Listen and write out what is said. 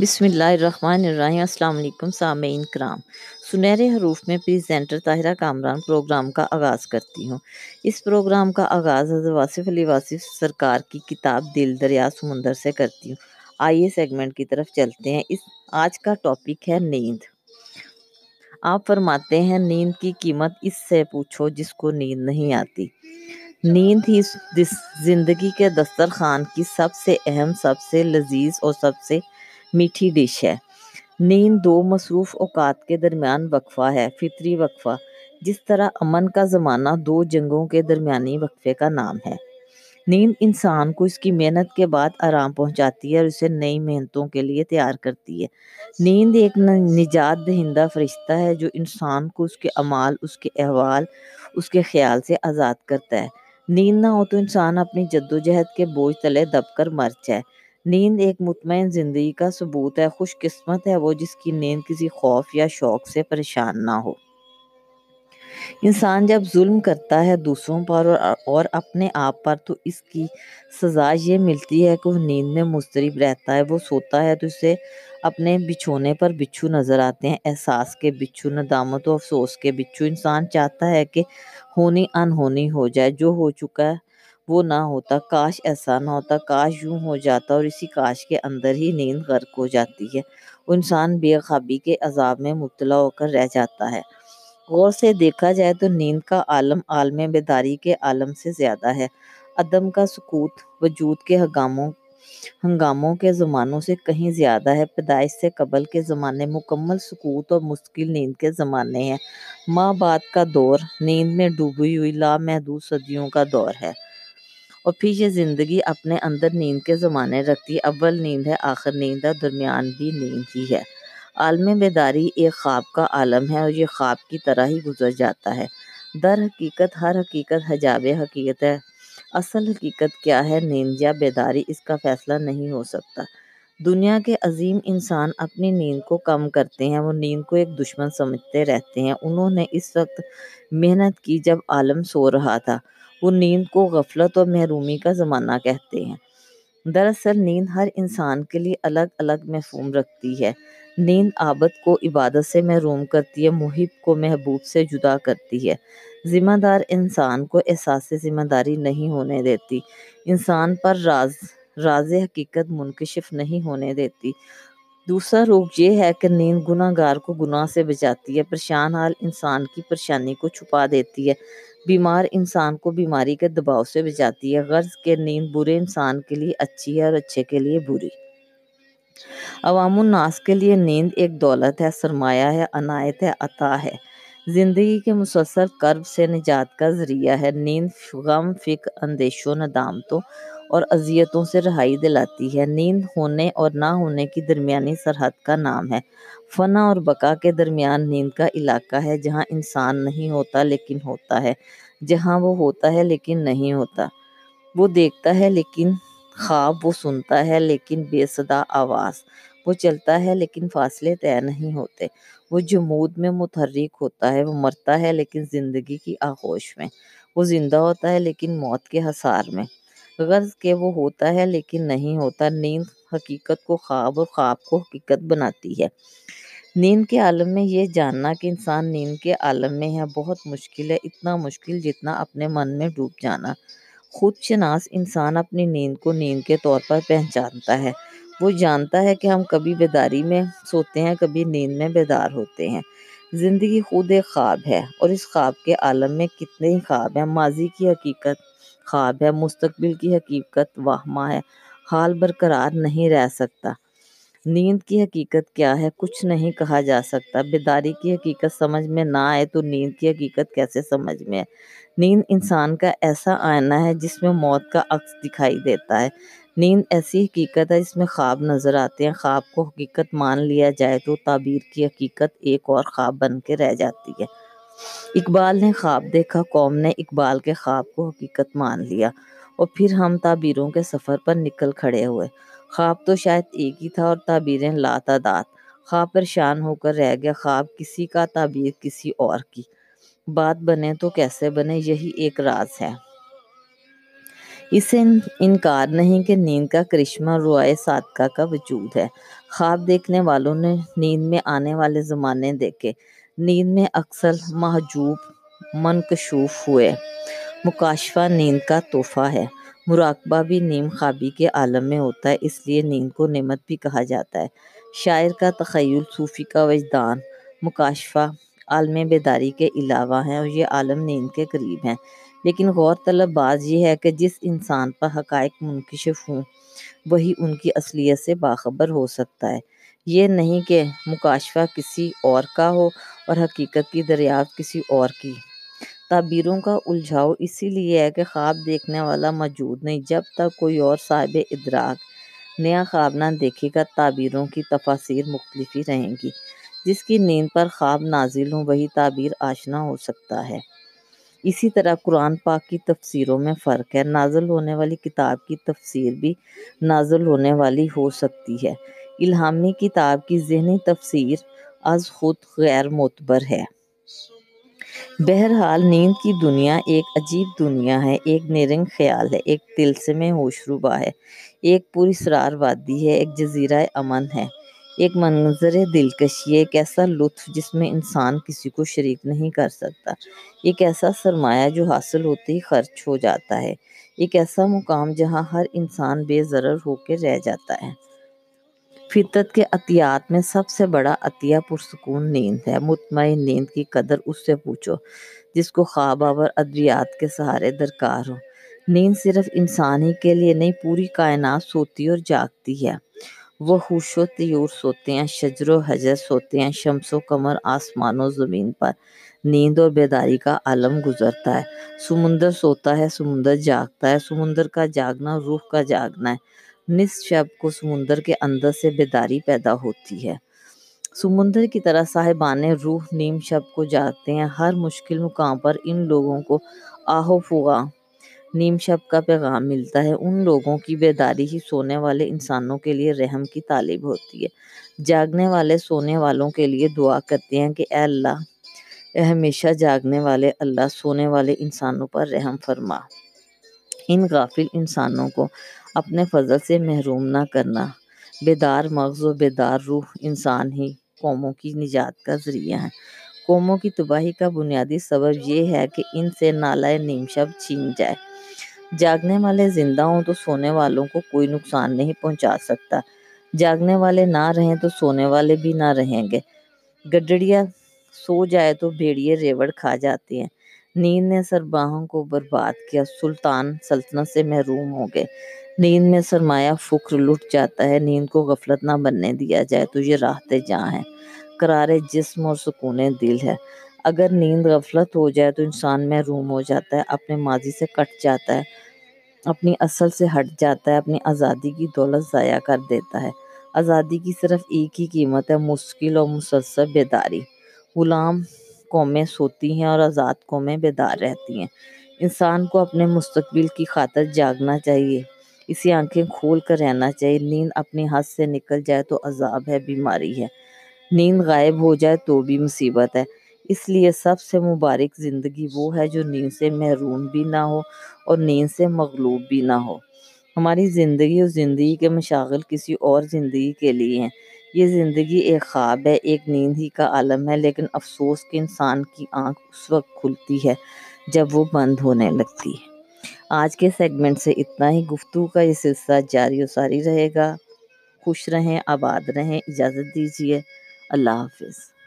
بسم اللہ الرحمن الرحیم۔ السلام علیکم سامعین کرام۔ سنہرے حروف میں پریزینٹر طاہرہ کامران پروگرام کا آغاز کرتی ہوں۔ اس پروگرام کا آغاز حضرت واصف علی واصف سرکار کی کتاب دل دریا سمندر سے کرتی ہوں۔ آئیے سیگمنٹ کی طرف چلتے ہیں۔ اس آج کا ٹاپک ہے نیند۔ آپ فرماتے ہیں نیند کی قیمت اس سے پوچھو جس کو نیند نہیں آتی۔ نیند ہی زندگی کے دسترخوان کی سب سے اہم، سب سے لذیذ اور سب سے میٹھی ڈش ہے۔ نیند دو مصروف اوقات کے درمیان وقفہ ہے، فطری وقفہ، جس طرح امن کا زمانہ دو جنگوں کے درمیانی وقفے کا نام ہے۔ نیند انسان کو اس کی محنت کے بعد آرام پہنچاتی ہے اور اسے نئی محنتوں کے لیے تیار کرتی ہے۔ نیند ایک نجات دہندہ فرشتہ ہے جو انسان کو اس کے عمال اس کے احوال، اس کے خیال سے آزاد کرتا ہے۔ نیند نہ ہو تو انسان اپنی جدوجہد کے بوجھ تلے دب کر مر جائے نیند ایک مطمئن زندگی کا ثبوت ہے، خوش قسمت ہے وہ جس کی نیند کسی خوف یا شوق سے پریشان نہ ہو۔ انسان جب ظلم کرتا ہے دوسروں پر اور اپنے آپ پر تو اس کی سزا یہ ملتی ہے کہ وہ نیند میں مسترب رہتا ہے۔ وہ سوتا ہے تو اسے اپنے بچھونے پر بچھو نظر آتے ہیں۔ احساس کے بچھو، ندامت و افسوس کے بچھو۔ انسان چاہتا ہے کہ ہونی انہونی ہو جائے۔ جو ہو چکا ہے وہ نہ ہوتا کاش ایسا نہ ہوتا، کاش یوں ہو جاتا اور اسی کاش کے اندر ہی نیند غرق ہو جاتی ہے۔ وہ انسان بے خوابی کے عذاب میں مبتلا ہو کر رہ جاتا ہے۔ غور سے دیکھا جائے تو نیند کا عالم عالم بیداری کے عالم سے زیادہ ہے۔ عدم کا سکوت وجود کے ہنگاموں ہنگاموں کے زمانوں سے کہیں زیادہ ہے۔ پیدائش سے قبل کے زمانے مکمل سکوت اور مشکل نیند کے زمانے ہیں۔ ماں بعد کا دور، نیند میں ڈوبی ہوئی لامحدود صدیوں کا دور ہے۔ اور پھر یہ زندگی اپنے اندر نیند کے زمانے رکھتی ہے اول نیند ہے، آخر نیند ہے، درمیان بھی نیند ہی ہے۔ عالم بیداری ایک خواب کا عالم ہے اور یہ خواب کی طرح ہی گزر جاتا ہے۔ در حقیقت، ہر حقیقت حجاب حقیقت ہے۔ اصل حقیقت کیا ہے؟ نیند یا بیداری، اس کا فیصلہ نہیں ہو سکتا۔ دنیا کے عظیم انسان اپنی نیند کو کم کرتے ہیں، وہ نیند کو ایک دشمن سمجھتے رہتے ہیں۔ انہوں نے اس وقت محنت کی جب عالم سو رہا تھا۔ وہ نیند کو غفلت اور محرومی کا زمانہ کہتے ہیں۔ دراصل نیند ہر انسان کے لیے الگ الگ مفہوم رکھتی ہے۔ نیند عابد کو عبادت سے محروم کرتی ہے، محب کو محبوب سے جدا کرتی ہے۔ ذمہ دار انسان کو احساس ذمہ داری نہیں ہونے دیتی۔ انسان پر راز راز حقیقت منکشف نہیں ہونے دیتی۔ دوسرا روپ یہ ہے کہ نیند گناہ گار کو گناہ سے بچاتی ہے، پریشان حال انسان کی پریشانی کو چھپا دیتی ہے، بیمار انسان کو بیماری کے دباؤ سے بچاتی ہے۔ غرض کے نیند برے انسان کے لیے اچھی ہے اور اچھے کے لیے بری۔ عوام الناس کے لیے نیند ایک دولت ہے، سرمایہ ہے، عنایت ہے، عطا ہے۔ زندگی کے مسلسل کرب سے نجات کا ذریعہ ہے۔ نیند غم، فکر اندیشوں ندامتوں اور اذیتوں سے رہائی دلاتی ہے۔ نیند ہونے اور نہ ہونے کی درمیانی سرحد کا نام ہے۔ فنا اور بقا کے درمیان نیند کا علاقہ ہے جہاں انسان نہیں ہوتا لیکن ہوتا ہے۔ جہاں وہ ہوتا ہے لیکن نہیں ہوتا۔ وہ دیکھتا ہے لیکن خواب، وہ سنتا ہے لیکن بے صدا آواز۔ وہ چلتا ہے لیکن فاصلے طے نہیں ہوتے۔ وہ جمود میں متحرک ہوتا ہے۔ وہ مرتا ہے لیکن زندگی کی آغوش میں۔ وہ زندہ ہوتا ہے لیکن موت کے حسار میں۔ غرض کہ وہ ہوتا ہے لیکن نہیں ہوتا۔ نیند حقیقت کو خواب اور خواب کو حقیقت بناتی ہے۔ نیند کے عالم میں یہ جاننا کہ انسان نیند کے عالم میں ہے بہت مشکل ہے، اتنا مشکل جتنا اپنے من میں ڈوب جانا۔ خود شناس انسان اپنی نیند کو نیند کے طور پر پہچانتا ہے۔ وہ جانتا ہے کہ ہم کبھی بیداری میں سوتے ہیں، کبھی نیند میں بیدار ہوتے ہیں۔ زندگی خود ایک خواب ہے اور اس خواب کے عالم میں کتنے ہی خواب ہیں۔ ماضی کی حقیقت خواب ہے۔ مستقبل کی حقیقت واہمہ ہے۔ حال برقرار نہیں رہ سکتا۔ نیند کی حقیقت کیا ہے؟ کچھ نہیں کہا جا سکتا۔ بیداری کی حقیقت سمجھ میں نہ آئے تو نیند کی حقیقت کیسے سمجھ میں نیند انسان کا ایسا آئینہ ہے جس میں موت کا عکس دکھائی دیتا ہے۔ نیند ایسی حقیقت ہے جس میں خواب نظر آتے ہیں۔ خواب کو حقیقت مان لیا جائے تو تعبیر کی حقیقت ایک اور خواب بن کے رہ جاتی ہے۔ اقبال نے خواب دیکھا، قوم نے اقبال کے خواب کو حقیقت مان لیا اور پھر ہم تعبیروں کے سفر پر نکل کھڑے ہوئے۔ خواب تو شاید ایک ہی تھا اور تعبیریں لاتعداد۔ خواب پریشان ہو کر رہ گیا، خواب کسی کا، تعبیر کسی اور کی۔ بات بنے تو کیسے بنے، یہی ایک راز ہے۔ اسے انکار نہیں کہ نیند کا کرشمہ روئے صادقہ کا وجود ہے۔ خواب دیکھنے والوں نے نیند میں آنے والے زمانے دیکھے۔ نیند میں اکثر محجوب، منکشوف ہوئے۔ مکاشفہ نیند کا تحفہ ہے۔ مراقبہ بھی نیم خوابی کے عالم میں ہوتا ہے، اس لیے نیند کو نعمت بھی کہا جاتا ہے۔ شاعر کا تخیل صوفی کا وجدان۔ مکاشفہ عالم بیداری کے علاوہ ہیں اور یہ عالم نیند کے قریب ہیں۔ لیکن غور طلب بات یہ ہے کہ جس انسان پر حقائق منکشف ہوں، وہی ان کی اصلیت سے باخبر ہو سکتا ہے۔ یہ نہیں کہ مکاشفہ کسی اور کا ہو اور حقیقت کی دریافت کسی اور کی۔ تعبیروں کا الجھاؤ اسی لیے ہے کہ خواب دیکھنے والا موجود نہیں، جب تک کوئی اور صاحب ادراک نیا خواب نہ دیکھے گا، تعبیروں کی تفاسیر مختلف ہی رہیں گی۔ جس کی نیند پر خواب نازل ہوں، وہی تعبیر آشنا ہو سکتا ہے۔ اسی طرح قرآن پاک کی تفسیروں میں فرق ہے۔ نازل ہونے والی کتاب کی تفسیر بھی نازل ہونے والی ہو سکتی ہے۔ الہامی کتاب کی ذہنی تفسیر از خود غیر معتبر ہے۔ بہرحال نیند کی دنیا ایک عجیب دنیا ہے، ایک نیرنگ خیال ہے، ایک طلسم ہوش ربا ہے۔ ایک پوری سرار وادی ہے، ایک جزیرہ امن ہے۔ ایک منظر دلکشی ہے، ایک ایسا لطف جس میں انسان کسی کو شریک نہیں کر سکتا۔ ایک ایسا سرمایہ جو حاصل ہوتے ہی خرچ ہو جاتا ہے۔ ایک ایسا مقام جہاں ہر انسان بے ضرر ہو کے رہ جاتا ہے۔ فطرت کے عطیات میں سب سے بڑا عطیہ پرسکون نیند ہے۔ مطمئن نیند کی قدر اس سے پوچھو جس کو خواب آور ادویات کے سہارے درکار ہو۔ نیند صرف انسان ہی کے لیے نہیں، پوری کائنات سوتی اور جاگتی ہے۔ وہ خوش و طیور سوتے ہیں، شجر و حجر سوتے ہیں، شمس و قمر آسمان و زمین پر۔ نیند اور بیداری کا عالم گزرتا ہے۔ سمندر سوتا ہے، سمندر جاگتا ہے۔ سمندر کا جاگنا، روح کا جاگنا ہے۔ نصف شب کو سمندر کے اندر سے بیداری پیدا ہوتی ہے۔ سمندر کی طرح صاحبان روح نیم شب کو جاگتے ہیں۔ ہر مشکل مقام پر ان لوگوں کو آہو فغاں نیم شب کا پیغام ملتا ہے۔ ان لوگوں کی بیداری ہی سونے والے انسانوں کے لیے رحم کی طالب ہوتی ہے۔ جاگنے والے سونے والوں کے لیے دعا کرتے ہیں کہ اے اللہ، اے ہمیشہ جاگنے والے اللہ، سونے والے انسانوں پر رحم فرما۔ ان غافل انسانوں کو اپنے فضل سے محروم نہ کرنا۔ بیدار مغز و بیدار روح انسان ہی قوموں کی نجات کا ذریعہ ہے قوموں کی تباہی کا بنیادی سبب یہ ہے کہ ان سے نالہ نیم شب چھین جائے۔ جاگنے والے زندہ ہوں تو سونے والوں کو کوئی نقصان نہیں پہنچا سکتا۔ جاگنے والے نہ رہیں تو سونے والے بھی نہ رہیں گے۔ گڈڑیا سو جائے تو بھیڑیے ریوڑ کھا جاتے ہیں۔ نیند نے سربراہوں کو برباد کیا، سلطان سلطنت سے محروم ہو گئے۔ نیند میں سرمایہ فکر لٹ جاتا ہے۔ نیند کو غفلت نہ بننے دیا جائے تو یہ راحت جہاں ہے۔ قرار جسم اور سکون دل ہے۔ اگر نیند غفلت ہو جائے تو انسان محروم ہو جاتا ہے، اپنے ماضی سے کٹ جاتا ہے، اپنی اصل سے ہٹ جاتا ہے، اپنی آزادی کی دولت ضائع کر دیتا ہے۔ آزادی کی صرف ایک ہی قیمت ہے، مشکل اور مسلسل بیداری۔ غلام قومیں سوتی ہیں اور آزاد قومیں بیدار رہتی ہیں۔ انسان کو اپنے مستقبل کی خاطر جاگنا چاہیے۔ اسی آنکھیں کھول کر رہنا چاہیے۔ نیند اپنی ہاتھ سے نکل جائے تو عذاب ہے، بیماری ہے۔ نیند غائب ہو جائے تو بھی مصیبت ہے۔ اس لیے سب سے مبارک زندگی وہ ہے جو نیند سے محروم بھی نہ ہو اور نیند سے مغلوب بھی نہ ہو۔ ہماری زندگی اور زندگی کے مشاغل کسی اور زندگی کے لیے ہیں۔ یہ زندگی ایک خواب ہے، ایک نیند ہی کا عالم ہے، لیکن افسوس کہ انسان کی آنکھ اس وقت کھلتی ہے جب وہ بند ہونے لگتی ہے۔ آج کے سیگمنٹ سے اتنا ہی گفتگو کا یہ سلسلہ جاری و ساری رہے گا۔ خوش رہیں، آباد رہیں، اجازت دیجیے اللہ حافظ۔